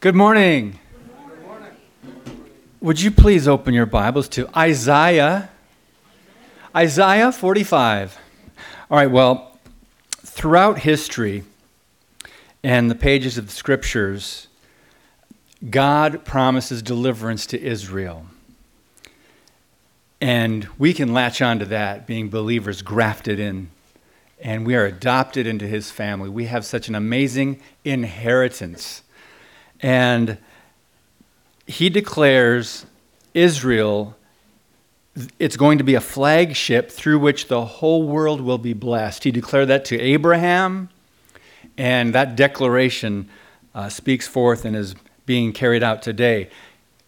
Good morning. Would you please open your Bibles to Isaiah? Isaiah 45. All right, well, throughout history and the pages of the scriptures, God promises deliverance to Israel. And we can latch on to that, being believers grafted in. And we are adopted into his family. We have such an amazing inheritance. And he declares Israel, it's going to be a flagship through which the whole world will be blessed. He declared that to Abraham, and that declaration uh, speaks forth and is being carried out today.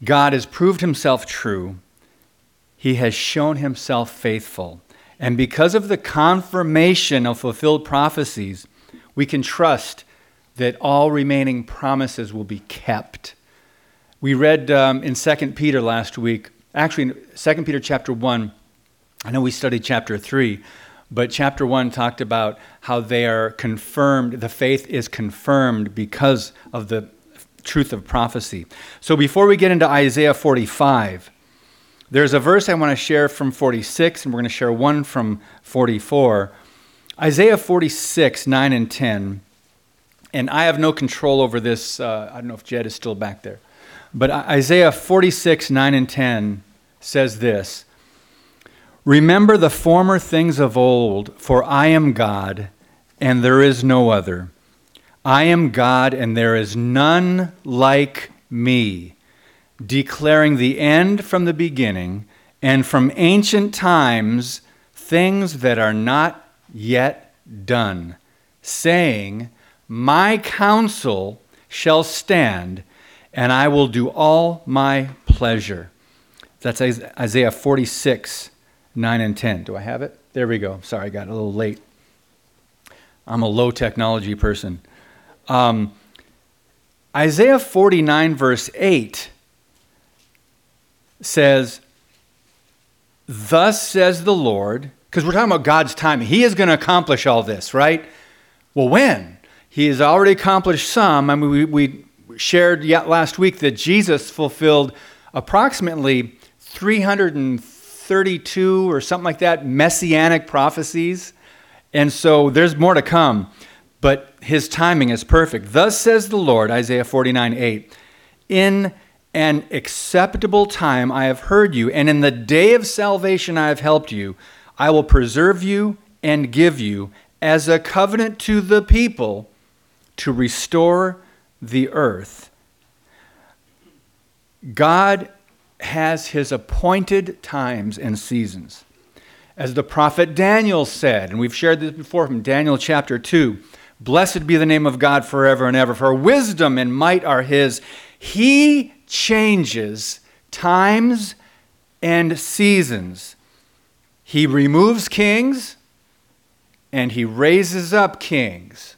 God has proved himself true, he has shown himself faithful. And because of the confirmation of fulfilled prophecies, we can trust that all remaining promises will be kept. We read um, in 2 Peter last week, actually, in 2 Peter chapter 1, I know we studied chapter 3, but chapter 1 talked about how they are confirmed, the faith is confirmed because of the truth of prophecy. So before we get into Isaiah 45, there's a verse I want to share from 46, and we're going to share one from 44. Isaiah 46, 9 and 10 and I have no control over this. Uh, I don't know if Jed is still back there. But Isaiah 46, 9 and 10 says this Remember the former things of old, for I am God, and there is no other. I am God, and there is none like me, declaring the end from the beginning, and from ancient times things that are not yet done, saying, my counsel shall stand, and I will do all my pleasure. That's Isaiah 46, 9 and 10. Do I have it? There we go. Sorry, I got a little late. I'm a low technology person. Um, Isaiah 49, verse 8 says, Thus says the Lord, because we're talking about God's timing. He is going to accomplish all this, right? Well, when? He has already accomplished some. I mean, we, we shared yet last week that Jesus fulfilled approximately 332 or something like that messianic prophecies. And so there's more to come, but his timing is perfect. Thus says the Lord, Isaiah 49 8, in an acceptable time I have heard you, and in the day of salvation I have helped you. I will preserve you and give you as a covenant to the people to restore the earth. God has his appointed times and seasons. As the prophet Daniel said, and we've shared this before from Daniel chapter 2 Blessed be the name of God forever and ever, for wisdom and might are his. He changes times and seasons. He removes kings and he raises up kings.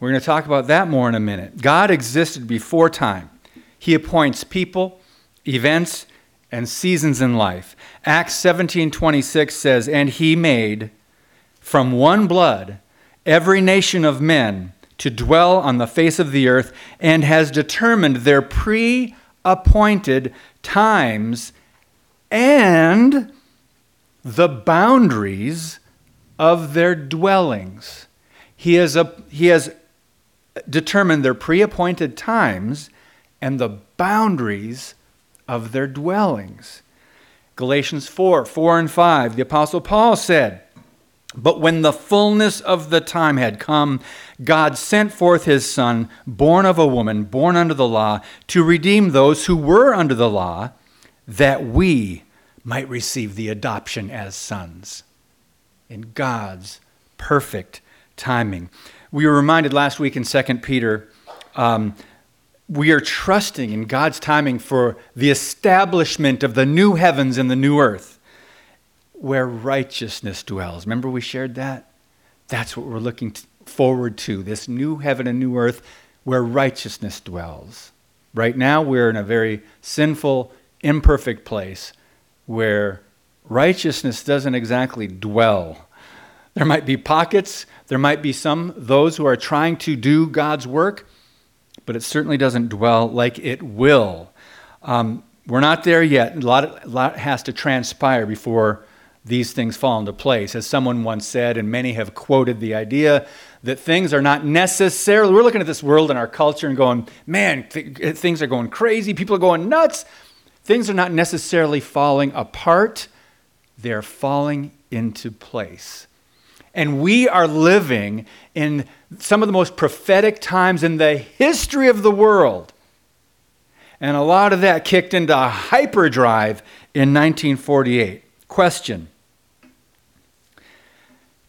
We're going to talk about that more in a minute. God existed before time. He appoints people, events, and seasons in life. Acts 17:26 says, "And he made from one blood every nation of men to dwell on the face of the earth and has determined their pre-appointed times and the boundaries of their dwellings." He has, a, he has determine their pre appointed times and the boundaries of their dwellings. Galatians 4 4 and 5, the Apostle Paul said, But when the fullness of the time had come, God sent forth his Son, born of a woman, born under the law, to redeem those who were under the law, that we might receive the adoption as sons. In God's perfect timing. We were reminded last week in 2 Peter, um, we are trusting in God's timing for the establishment of the new heavens and the new earth where righteousness dwells. Remember, we shared that? That's what we're looking forward to this new heaven and new earth where righteousness dwells. Right now, we're in a very sinful, imperfect place where righteousness doesn't exactly dwell there might be pockets, there might be some, those who are trying to do God's work, but it certainly doesn't dwell like it will. Um, we're not there yet. A lot, a lot has to transpire before these things fall into place. As someone once said, and many have quoted the idea that things are not necessarily, we're looking at this world and our culture and going, man, th- things are going crazy, people are going nuts. Things are not necessarily falling apart, they're falling into place. And we are living in some of the most prophetic times in the history of the world. And a lot of that kicked into hyperdrive in 1948. Question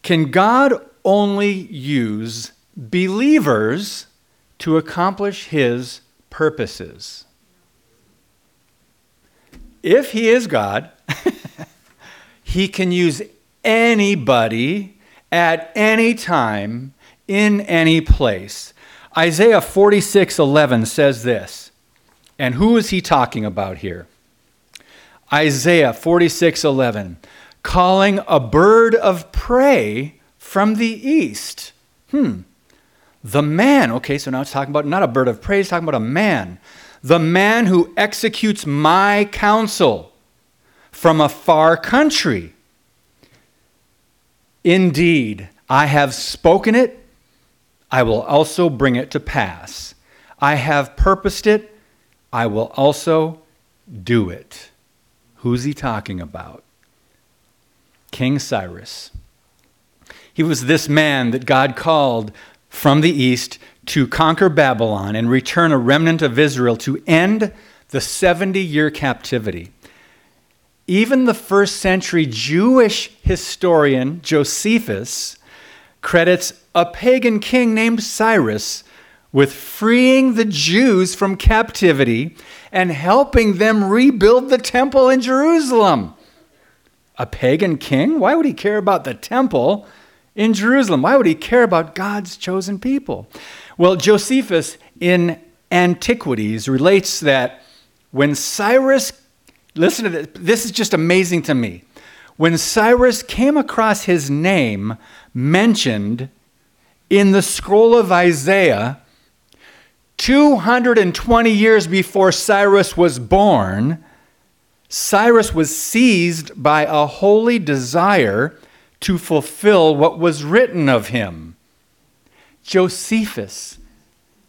Can God only use believers to accomplish his purposes? If he is God, he can use anybody at any time in any place. Isaiah 46:11 says this. And who is he talking about here? Isaiah 46:11 calling a bird of prey from the east. Hmm. The man, okay, so now it's talking about not a bird of prey, it's talking about a man. The man who executes my counsel from a far country. Indeed, I have spoken it, I will also bring it to pass. I have purposed it, I will also do it. Who's he talking about? King Cyrus. He was this man that God called from the east to conquer Babylon and return a remnant of Israel to end the 70 year captivity. Even the first century Jewish historian Josephus credits a pagan king named Cyrus with freeing the Jews from captivity and helping them rebuild the temple in Jerusalem. A pagan king? Why would he care about the temple in Jerusalem? Why would he care about God's chosen people? Well, Josephus in Antiquities relates that when Cyrus Listen to this. This is just amazing to me. When Cyrus came across his name mentioned in the scroll of Isaiah, 220 years before Cyrus was born, Cyrus was seized by a holy desire to fulfill what was written of him. Josephus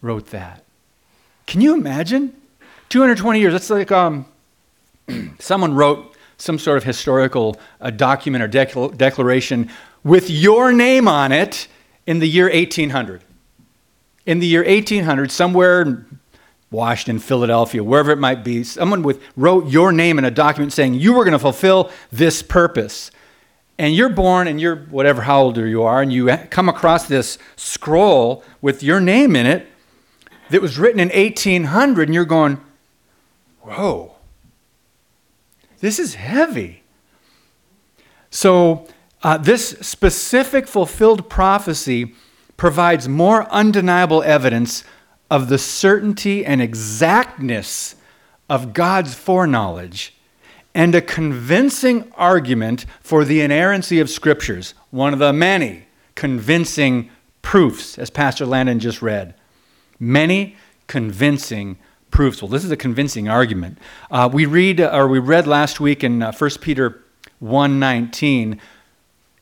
wrote that. Can you imagine? 220 years. That's like um, someone wrote some sort of historical uh, document or decla- declaration with your name on it in the year 1800. In the year 1800, somewhere in Washington, Philadelphia, wherever it might be, someone with, wrote your name in a document saying you were going to fulfill this purpose. And you're born and you're whatever, how old you are, and you come across this scroll with your name in it that was written in 1800, and you're going, whoa this is heavy. So, uh, this specific fulfilled prophecy provides more undeniable evidence of the certainty and exactness of God's foreknowledge and a convincing argument for the inerrancy of scriptures, one of the many convincing proofs, as Pastor Landon just read. Many convincing proofs. Well, this is a convincing argument. Uh, we read, or we read last week in uh, 1 Peter 1:19,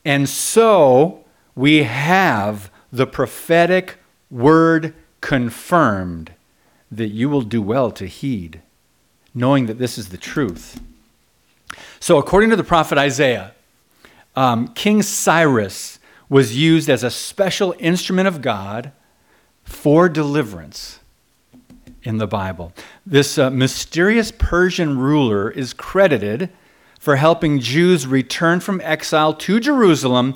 and so we have the prophetic word confirmed that you will do well to heed, knowing that this is the truth. So, according to the prophet Isaiah, um, King Cyrus was used as a special instrument of God for deliverance in the Bible. This uh, mysterious Persian ruler is credited for helping Jews return from exile to Jerusalem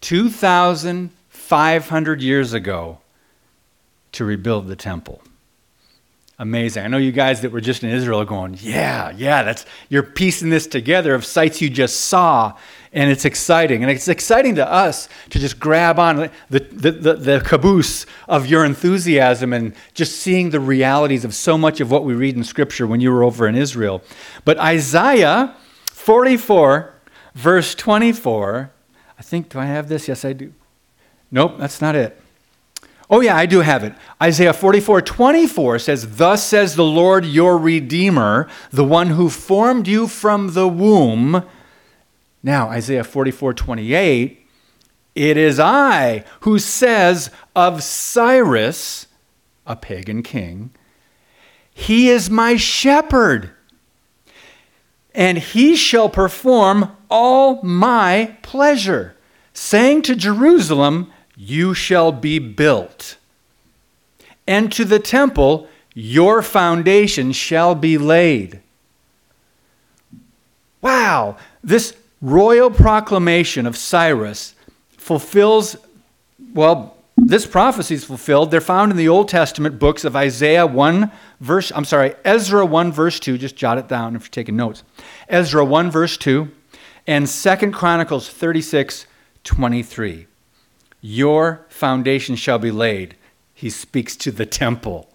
2,500 years ago to rebuild the temple. Amazing. I know you guys that were just in Israel are going, yeah, yeah, that's you're piecing this together of sites you just saw, and it's exciting. And it's exciting to us to just grab on the, the, the, the caboose of your enthusiasm and just seeing the realities of so much of what we read in Scripture when you were over in Israel. But Isaiah 44, verse 24, I think, do I have this? Yes, I do. Nope, that's not it. Oh, yeah, I do have it. Isaiah 44 24 says, Thus says the Lord your Redeemer, the one who formed you from the womb. Now, Isaiah 44 28, it is I who says of Cyrus, a pagan king, He is my shepherd, and he shall perform all my pleasure, saying to Jerusalem, you shall be built. And to the temple, your foundation shall be laid. Wow, this royal proclamation of Cyrus fulfills, well, this prophecy is fulfilled. They're found in the Old Testament books of Isaiah 1 verse, I'm sorry, Ezra 1 verse 2, just jot it down if you're taking notes. Ezra 1 verse 2 and 2 Chronicles 36 23. Your foundation shall be laid. He speaks to the temple.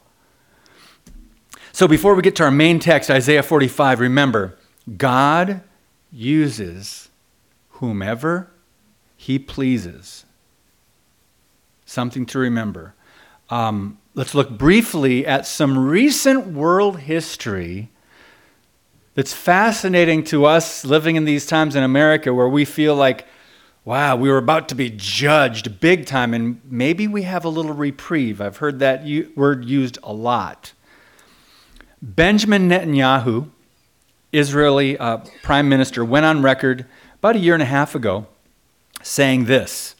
So before we get to our main text, Isaiah 45, remember, God uses whomever he pleases. Something to remember. Um, let's look briefly at some recent world history that's fascinating to us living in these times in America where we feel like wow, we were about to be judged big time, and maybe we have a little reprieve. I've heard that word used a lot. Benjamin Netanyahu, Israeli uh, prime minister, went on record about a year and a half ago saying this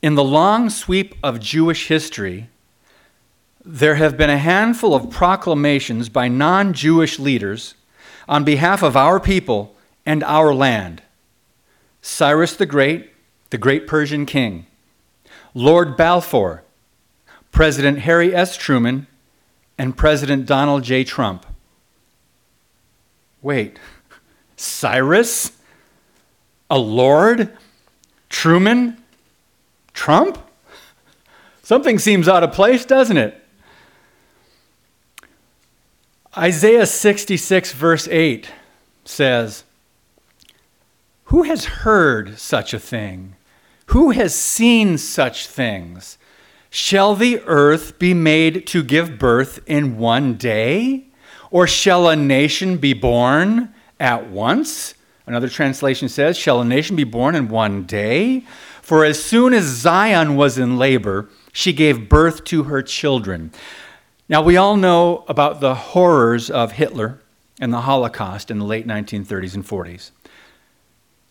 In the long sweep of Jewish history, there have been a handful of proclamations by non Jewish leaders on behalf of our people and our land Cyrus the Great, the great Persian king, Lord Balfour, President Harry S. Truman, and President Donald J. Trump. Wait, Cyrus? A lord? Truman? Trump? Something seems out of place, doesn't it? Isaiah 66, verse 8 says, who has heard such a thing? Who has seen such things? Shall the earth be made to give birth in one day? Or shall a nation be born at once? Another translation says, Shall a nation be born in one day? For as soon as Zion was in labor, she gave birth to her children. Now, we all know about the horrors of Hitler and the Holocaust in the late 1930s and 40s.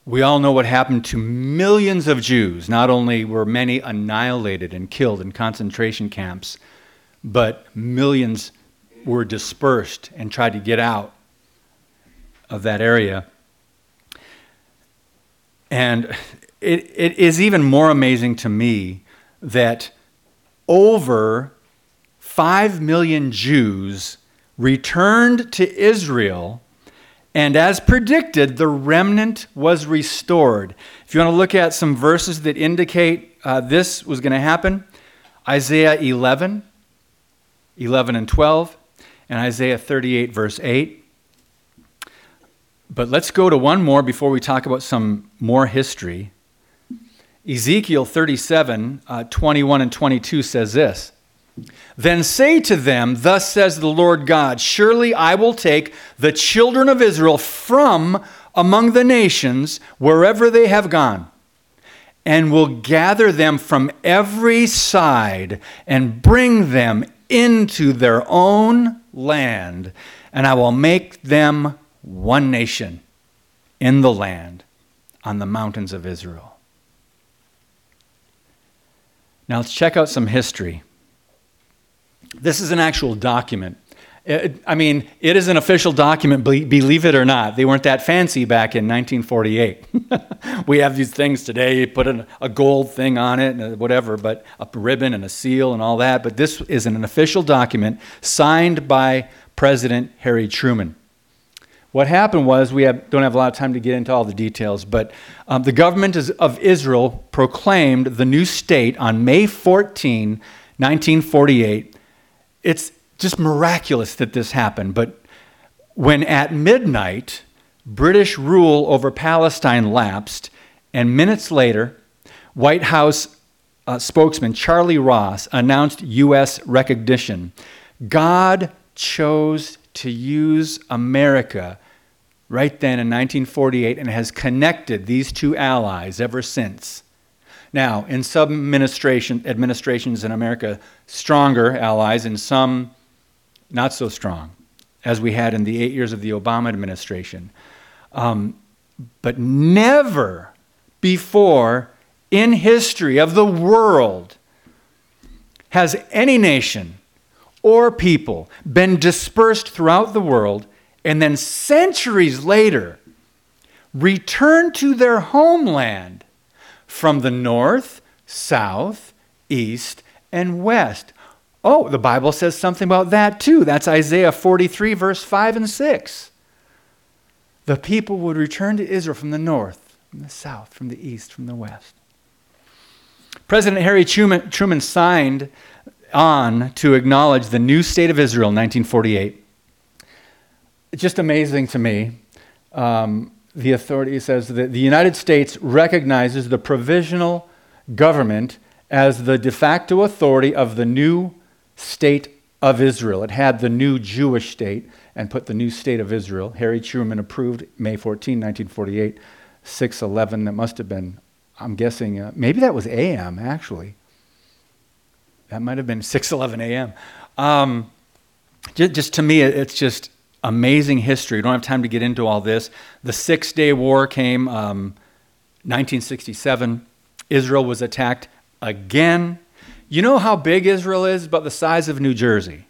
We all know what happened to millions of Jews. Not only were many annihilated and killed in concentration camps, but millions were dispersed and tried to get out of that area. And it, it is even more amazing to me that over 5 million Jews returned to Israel and as predicted, the remnant was restored. If you want to look at some verses that indicate uh, this was going to happen, Isaiah 11, 11 and 12, and Isaiah 38, verse 8. But let's go to one more before we talk about some more history. Ezekiel 37, uh, 21 and 22 says this then say to them, Thus says the Lord God, Surely I will take the children of Israel from among the nations wherever they have gone, and will gather them from every side and bring them into their own land, and I will make them one nation in the land on the mountains of Israel. Now let's check out some history. This is an actual document. It, I mean, it is an official document, believe it or not. They weren't that fancy back in 1948. we have these things today, you put a, a gold thing on it, and whatever, but a ribbon and a seal and all that. But this is an official document signed by President Harry Truman. What happened was, we have, don't have a lot of time to get into all the details, but um, the government of Israel proclaimed the new state on May 14, 1948 it's just miraculous that this happened. But when at midnight British rule over Palestine lapsed And minutes later, White House uh, spokesman Charlie Ross announced U.S. recognition. God chose to use America right then in 1948 and has connected these two allies ever since. Now, in some administration, administrations in America, stronger allies, and some not so strong, as we had in the eight years of the Obama administration. Um, but never before in history of the world has any nation or people been dispersed throughout the world and then centuries later returned to their homeland from the north, south, east, and west. Oh, the Bible says something about that too. That's Isaiah 43, verse 5 and 6. The people would return to Israel from the north, from the south, from the east, from the west. President Harry Truman, Truman signed on to acknowledge the new state of Israel in 1948. It's just amazing to me. Um, the authority says that the United States recognizes the provisional government as the de facto authority of the new state of Israel. It had the new Jewish state and put the new state of Israel. Harry Truman approved May 14, 1948, 611. That must have been, I'm guessing, uh, maybe that was AM actually. That might have been 6:11 a.m. Um, just, just, to me, it's just amazing history. We don't have time to get into all this. The Six Day War came um, 1967. Israel was attacked again. You know how big Israel is? About the size of New Jersey.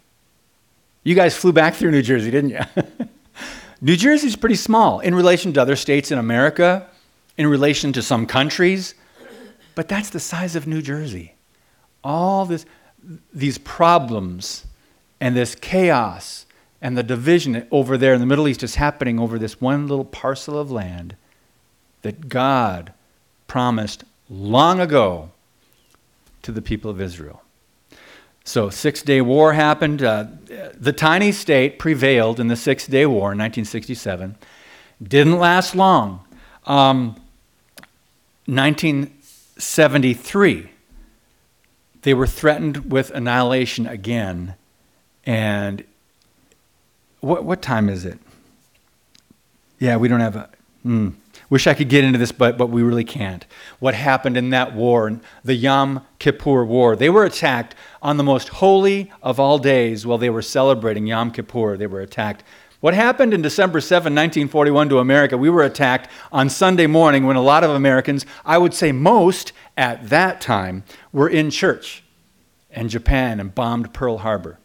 You guys flew back through New Jersey, didn't you? New Jersey is pretty small in relation to other states in America, in relation to some countries, but that's the size of New Jersey all this, these problems and this chaos and the division over there in the Middle East is happening over this one little parcel of land that God promised long ago to the people of Israel. So, Six Day War happened. Uh, the tiny state prevailed in the Six Day War in 1967. Didn't last long. Um, 1973, they were threatened with annihilation again. And what, what time is it? Yeah, we don't have a. Hmm. Wish I could get into this, but, but we really can't. What happened in that war, the Yom Kippur War? They were attacked on the most holy of all days while they were celebrating Yom Kippur. They were attacked. What happened in December 7, 1941 to America? We were attacked on Sunday morning when a lot of Americans, I would say most at that time, were in church and Japan and bombed Pearl Harbor.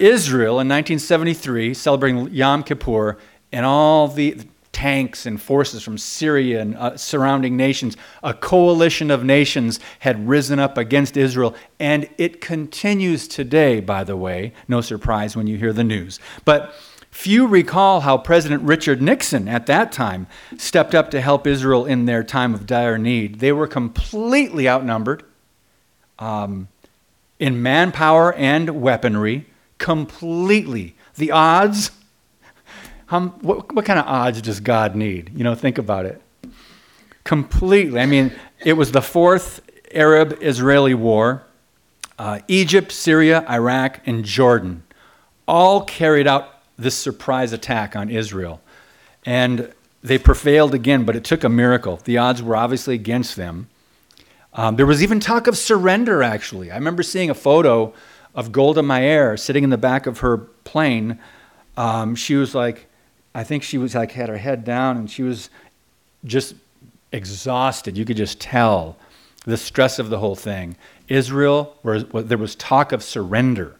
Israel in 1973, celebrating Yom Kippur, and all the tanks and forces from Syria and uh, surrounding nations, a coalition of nations had risen up against Israel, and it continues today, by the way. No surprise when you hear the news. But few recall how President Richard Nixon at that time stepped up to help Israel in their time of dire need. They were completely outnumbered. Um, in manpower and weaponry completely. The odds, um, what, what kind of odds does God need? You know, think about it. Completely. I mean, it was the fourth Arab Israeli war. Uh, Egypt, Syria, Iraq, and Jordan all carried out this surprise attack on Israel. And they prevailed again, but it took a miracle. The odds were obviously against them. Um, there was even talk of surrender, actually. I remember seeing a photo of Golda Meir sitting in the back of her plane. Um, she was like, I think she was like, had her head down and she was just exhausted. You could just tell the stress of the whole thing. Israel, was, there was talk of surrender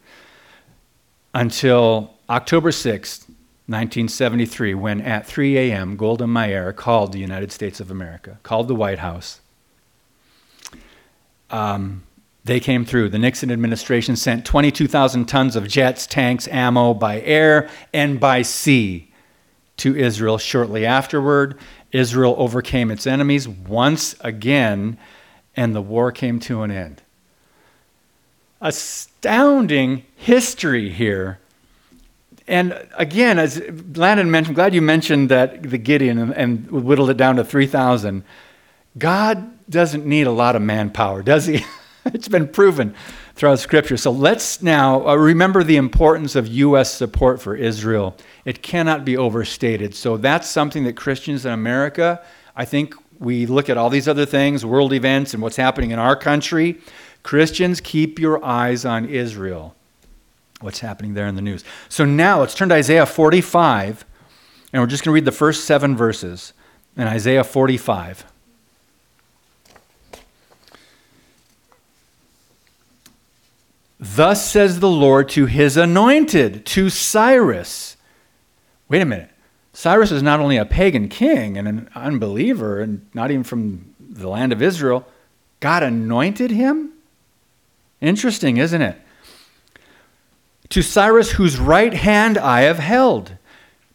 until October 6th, 1973, when at 3 a.m., Golda Meir called the United States of America, called the White House, um, they came through. The Nixon administration sent 22,000 tons of jets, tanks, ammo by air and by sea to Israel shortly afterward. Israel overcame its enemies once again, and the war came to an end. Astounding history here. And again, as Landon mentioned, I'm glad you mentioned that the Gideon and, and whittled it down to 3,000 God doesn't need a lot of manpower, does he? it's been proven throughout Scripture. So let's now uh, remember the importance of U.S. support for Israel. It cannot be overstated. So that's something that Christians in America, I think we look at all these other things, world events, and what's happening in our country. Christians, keep your eyes on Israel. What's happening there in the news. So now let's turn to Isaiah 45, and we're just going to read the first seven verses in Isaiah 45. Thus says the Lord to his anointed, to Cyrus. Wait a minute. Cyrus is not only a pagan king and an unbeliever, and not even from the land of Israel. God anointed him? Interesting, isn't it? To Cyrus, whose right hand I have held,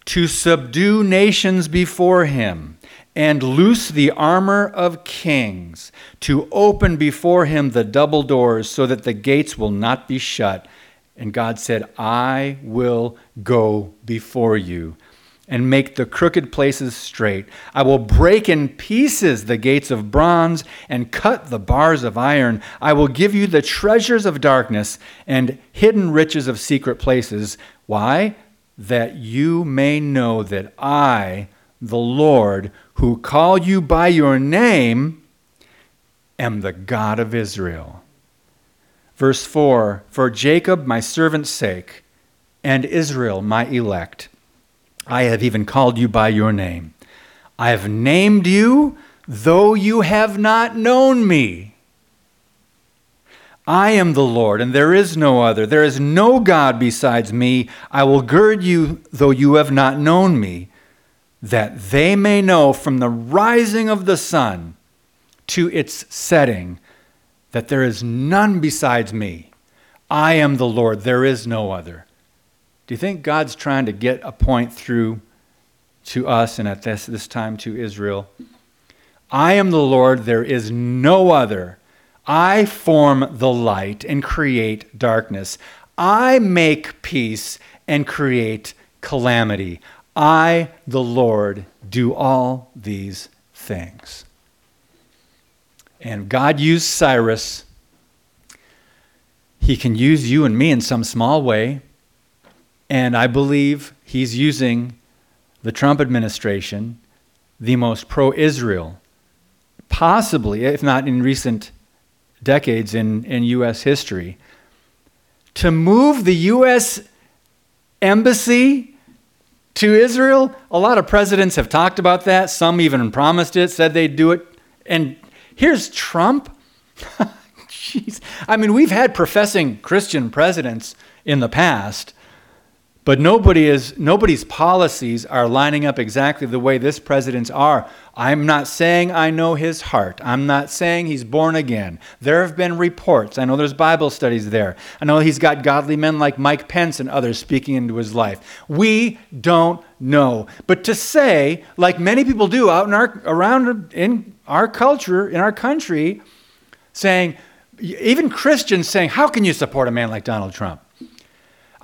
to subdue nations before him and loose the armor of kings, to open before him the double doors so that the gates will not be shut. And God said, I will go before you and make the crooked places straight. I will break in pieces the gates of bronze and cut the bars of iron. I will give you the treasures of darkness and hidden riches of secret places. Why? That you may know that I, the Lord, who called you by your name, am the God of Israel. Verse 4 For Jacob, my servant's sake, and Israel, my elect, I have even called you by your name. I have named you, though you have not known me. I am the Lord, and there is no other. There is no God besides me. I will gird you, though you have not known me that they may know from the rising of the sun to its setting that there is none besides me. I am the Lord, there is no other. Do you think God's trying to get a point through to us and at this, this time to Israel? I am the Lord, there is no other. I form the light and create darkness. I make peace and create calamity. I, the Lord, do all these things. And God used Cyrus. He can use you and me in some small way. And I believe he's using the Trump administration, the most pro Israel, possibly, if not in recent decades in, in U.S. history, to move the U.S. embassy to Israel. A lot of presidents have talked about that. Some even promised it, said they'd do it. And here's Trump. Jeez. I mean, we've had professing Christian presidents in the past but nobody is, nobody's policies are lining up exactly the way this president's are. I'm not saying I know his heart. I'm not saying he's born again. There have been reports. I know there's Bible studies there. I know he's got godly men like Mike Pence and others speaking into his life. We don't know. But to say, like many people do out in our, around in our culture, in our country, saying, even Christians saying, How can you support a man like Donald Trump?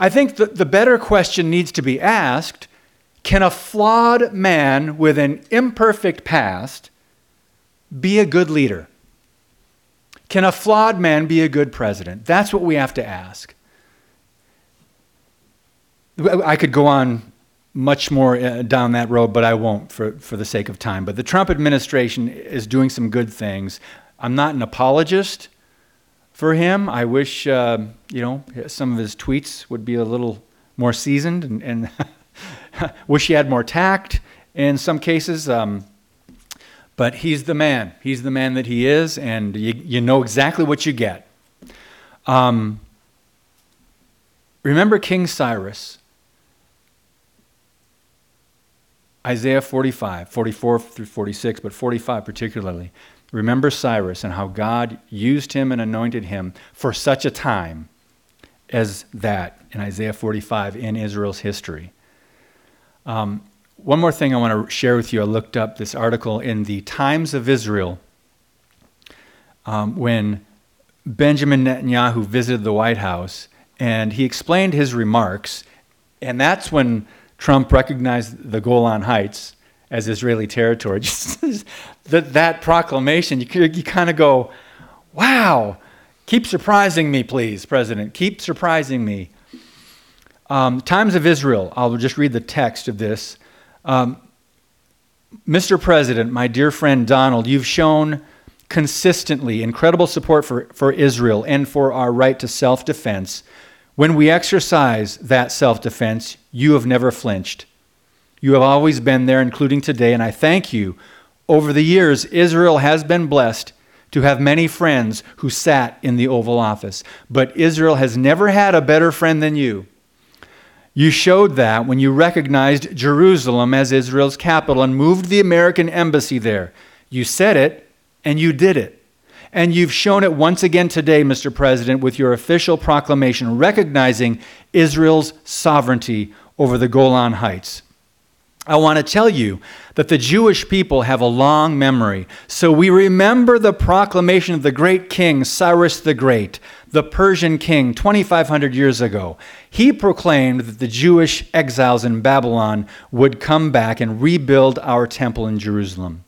I think the, the better question needs to be asked can a flawed man with an imperfect past be a good leader? Can a flawed man be a good president? That's what we have to ask. I could go on much more uh, down that road, but I won't for, for the sake of time. But the Trump administration is doing some good things. I'm not an apologist for him. I wish, uh, you know, some of his tweets would be a little more seasoned and, and wish he had more tact in some cases. Um, but he's the man. He's the man that he is, and you, you know exactly what you get. Um, remember King Cyrus. Isaiah 45, 44 through 46, but 45 particularly. Remember Cyrus and how God used him and anointed him for such a time as that in Isaiah 45 in Israel's history. Um, one more thing I want to share with you. I looked up this article in the Times of Israel um, when Benjamin Netanyahu visited the White House and he explained his remarks. And that's when Trump recognized the Golan Heights as Israeli territory. That, that proclamation, you, you kind of go, wow, keep surprising me, please, President. Keep surprising me. Um, Times of Israel, I'll just read the text of this. Um, Mr. President, my dear friend Donald, you've shown consistently incredible support for, for Israel and for our right to self defense. When we exercise that self defense, you have never flinched. You have always been there, including today, and I thank you. Over the years, Israel has been blessed to have many friends who sat in the Oval Office, but Israel has never had a better friend than you. You showed that when you recognized Jerusalem as Israel's capital and moved the American embassy there. You said it, and you did it. And you've shown it once again today, Mr. President, with your official proclamation recognizing Israel's sovereignty over the Golan Heights. I want to tell you that the Jewish people have a long memory. So we remember the proclamation of the great king, Cyrus the Great, the Persian king, 2,500 years ago. He proclaimed that the Jewish exiles in Babylon would come back and rebuild our temple in Jerusalem.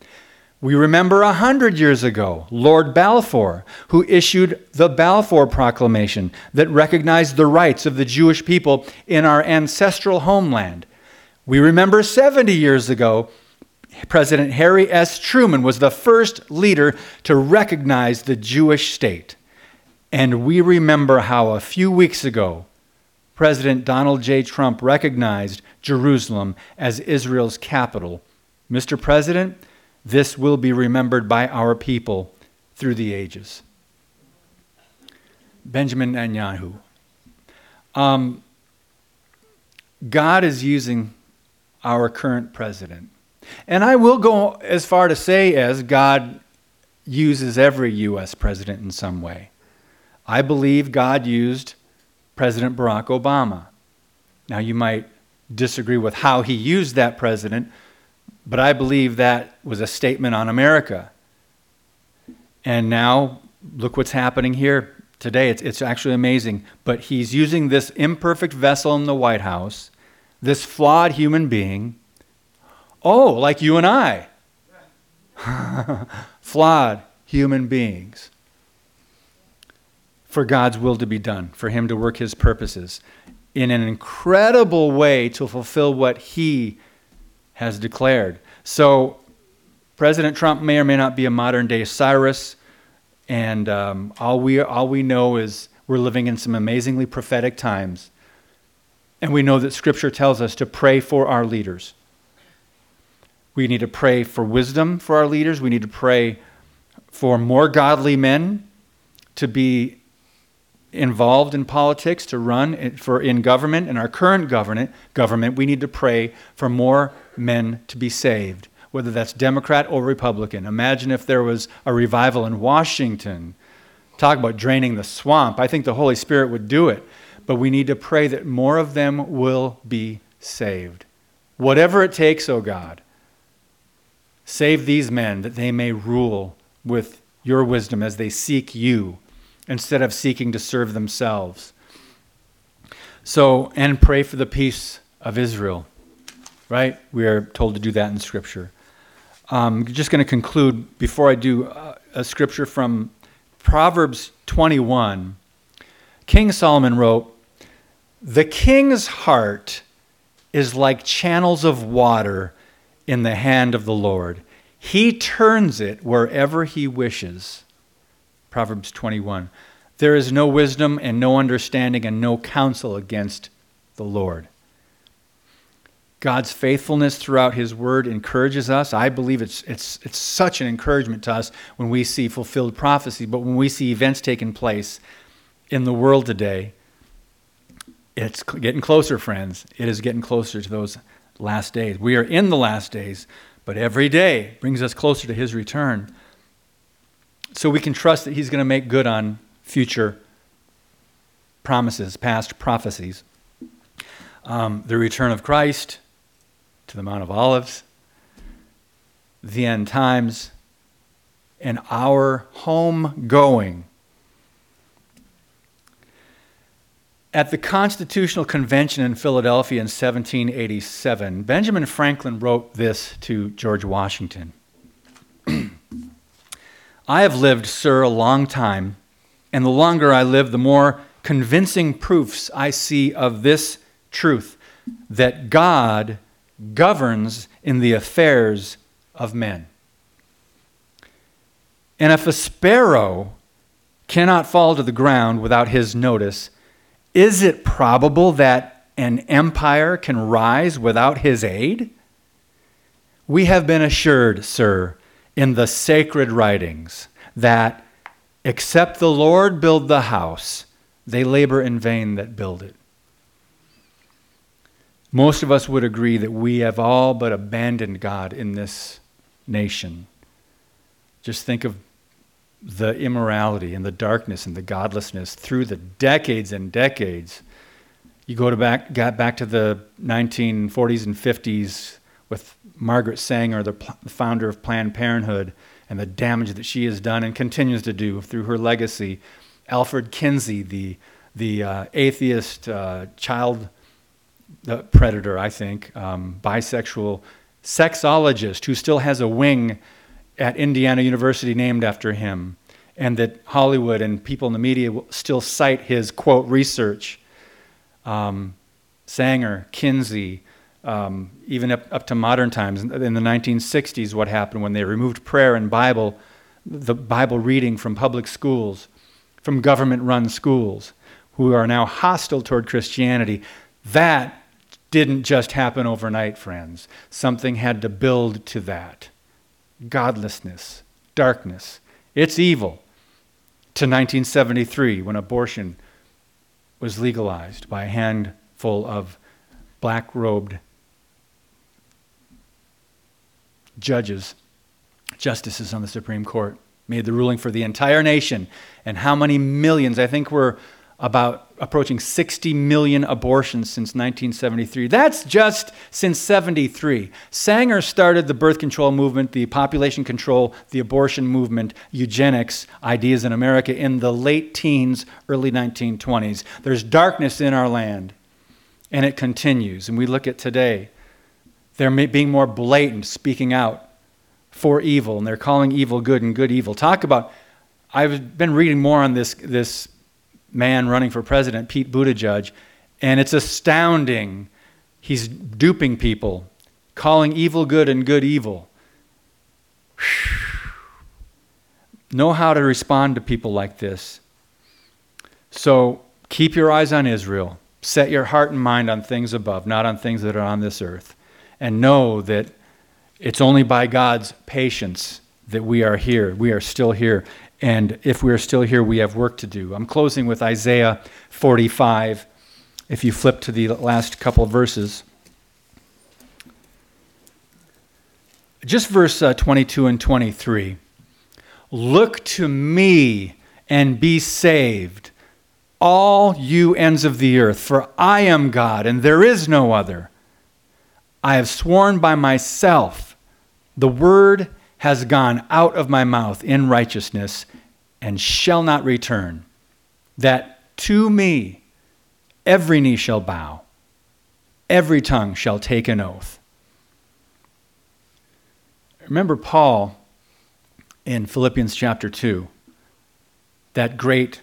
We remember a hundred years ago, Lord Balfour, who issued the Balfour Proclamation that recognized the rights of the Jewish people in our ancestral homeland. We remember 70 years ago, President Harry S. Truman was the first leader to recognize the Jewish state. And we remember how a few weeks ago, President Donald J. Trump recognized Jerusalem as Israel's capital. Mr. President, this will be remembered by our people through the ages. Benjamin Netanyahu. Um, God is using our current president. And I will go as far to say as God uses every U.S. president in some way. I believe God used President Barack Obama. Now, you might disagree with how he used that president, but I believe that was a statement on America. And now, look what's happening here today. It's, it's actually amazing. But he's using this imperfect vessel in the White House, this flawed human being. Oh, like you and I. flawed human beings. For God's will to be done, for Him to work His purposes in an incredible way to fulfill what He has declared. So, President Trump may or may not be a modern day Cyrus, and um, all, we, all we know is we're living in some amazingly prophetic times. And we know that Scripture tells us to pray for our leaders. We need to pray for wisdom for our leaders. We need to pray for more godly men to be involved in politics, to run for in government, in our current government, government, we need to pray for more men to be saved, whether that's Democrat or Republican. Imagine if there was a revival in Washington. Talk about draining the swamp. I think the Holy Spirit would do it. But we need to pray that more of them will be saved. Whatever it takes, O oh God, save these men that they may rule with your wisdom as they seek you instead of seeking to serve themselves. So, and pray for the peace of Israel, right? We are told to do that in Scripture. I'm just going to conclude before I do uh, a scripture from Proverbs 21. King Solomon wrote, The king's heart is like channels of water in the hand of the Lord. He turns it wherever he wishes. Proverbs 21. There is no wisdom and no understanding and no counsel against the Lord. God's faithfulness throughout His Word encourages us. I believe it's, it's, it's such an encouragement to us when we see fulfilled prophecy, but when we see events taking place in the world today, it's getting closer, friends. It is getting closer to those last days. We are in the last days, but every day brings us closer to His return so we can trust that He's going to make good on future promises, past prophecies. Um, the return of Christ to the Mount of Olives, the end times, and our home going. At the Constitutional Convention in Philadelphia in 1787, Benjamin Franklin wrote this to George Washington I have lived, sir, a long time, and the longer I live, the more convincing proofs I see of this truth that God governs in the affairs of men. And if a sparrow cannot fall to the ground without his notice, is it probable that an empire can rise without his aid? We have been assured, sir, in the sacred writings that except the Lord build the house, they labor in vain that build it. Most of us would agree that we have all but abandoned God in this nation. Just think of the immorality and the darkness and the godlessness through the decades and decades. You go to back, got back to the 1940s and 50s with Margaret Sanger, the, the founder of Planned Parenthood, and the damage that she has done and continues to do through her legacy. Alfred Kinsey, the, the uh, atheist uh, child predator, I think, um, bisexual sexologist who still has a wing at Indiana University named after him, and that Hollywood and people in the media still cite his quote research. Um, Sanger, Kinsey, um, even up, up to modern times. In the 1960s, what happened when they removed prayer and Bible, the Bible reading from public schools, from government run schools, who are now hostile toward Christianity. That didn't just happen overnight, friends. Something had to build to that godlessness, darkness. It's evil. To 1973, when abortion was legalized by a handful of black robed judges, justices on the Supreme Court, made the ruling for the entire nation. And how many millions? I think we're about approaching 60 million abortions since 1973. That's just since 73. Sanger started the birth control movement, the population control, the abortion movement, eugenics ideas in America in the late teens, early 1920s. There's darkness in our land, and it continues. And we look at today. They're being more blatant, speaking out for evil, and they're calling evil good and good evil. Talk about, I've been reading more on this, this man running for president, Pete Buttigieg, and it's astounding. He's duping people, calling evil good and good evil. know how to respond to people like this. So keep your eyes on Israel. Set your heart and mind on things above, not on things that are on this earth. And know that it's only by God's patience that we are here. We are still here. And if we're still here, we have work to do. I'm closing with Isaiah 45. If you flip to the last couple verses, just verse uh, 22 and 23. Look to me and be saved, all you ends of the earth, for I am God and there is no other. I have sworn by myself, the word has gone out of my mouth in righteousness and shall not return, that to me every knee shall bow, every tongue shall take an oath. Remember Paul in Philippians chapter 2, that great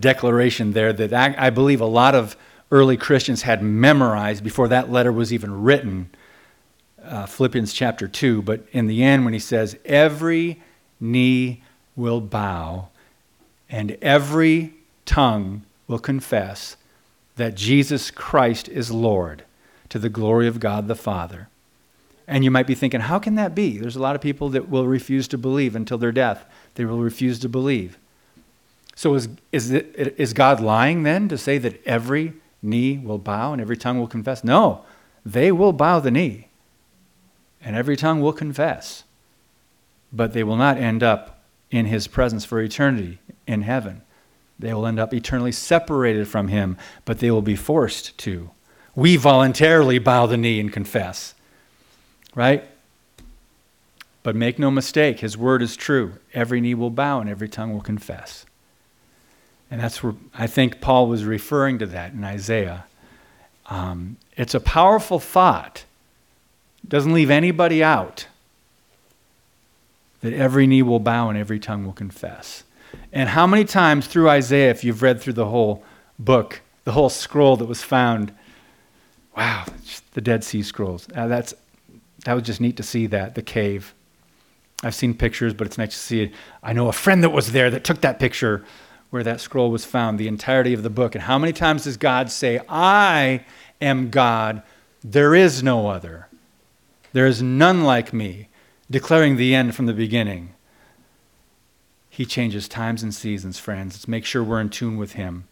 declaration there that I, believe a lot of early Christians had memorized before that letter was even written uh, Philippians chapter 2, but in the end, when he says, Every knee will bow and every tongue will confess that Jesus Christ is Lord to the glory of God the Father. And you might be thinking, how can that be? There's a lot of people that will refuse to believe until their death. They will refuse to believe. So is, is, it, is God lying then to say that every knee will bow and every tongue will confess? No, they will bow the knee and every tongue will confess, but they will not end up in his presence for eternity in heaven. They will end up eternally separated from him, but they will be forced to. We voluntarily bow the knee and confess, right? But make no mistake, his word is true. Every knee will bow and every tongue will confess. And that's where I think Paul was referring to that in Isaiah. Um, it's a powerful thought. Doesn't leave anybody out. That every knee will bow and every tongue will confess. And how many times through Isaiah, if you've read through the whole book, the whole scroll that was found, wow, the Dead Sea Scrolls. Uh, that's, that was just neat to see that, the cave. I've seen pictures, but it's nice to see it. I know a friend that was there that took that picture where that scroll was found, the entirety of the book. And how many times does God say, I am God, there is no other? There is none like me, declaring the end from the beginning. He changes times and seasons, friends. Let's make sure we're in tune with Him.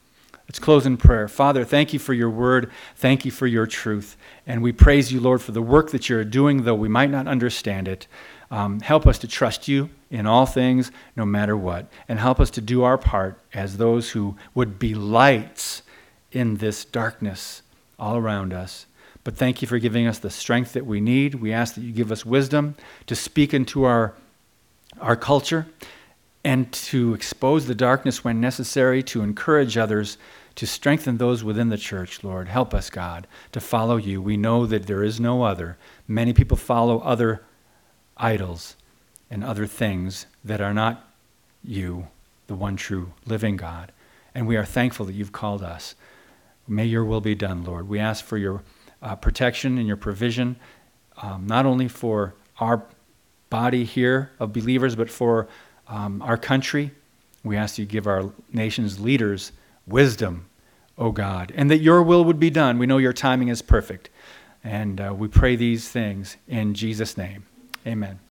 Let's close in prayer. Father, thank you for your word. Thank you for your truth. And we praise you, Lord, for the work that you're doing, though we might not understand it. Um, help us to trust you in all things, no matter what. And help us to do our part as those who would be lights in this darkness all around us. But thank you for giving us the strength that we need. We ask that you give us wisdom to speak into our, our culture and to expose the darkness when necessary, to encourage others, to strengthen those within the church, Lord. Help us, God, to follow you. We know that there is no other. Many people follow other idols and other things that are not you, the one true living God. And we are thankful that you've called us. May your will be done, Lord. We ask for your uh, protection and your provision, um, not only for our body here of believers, but for um, our country. We ask you give our nation's leaders wisdom, O God, and that your will would be done. We know your timing is perfect. And uh, we pray these things in Jesus' name. Amen.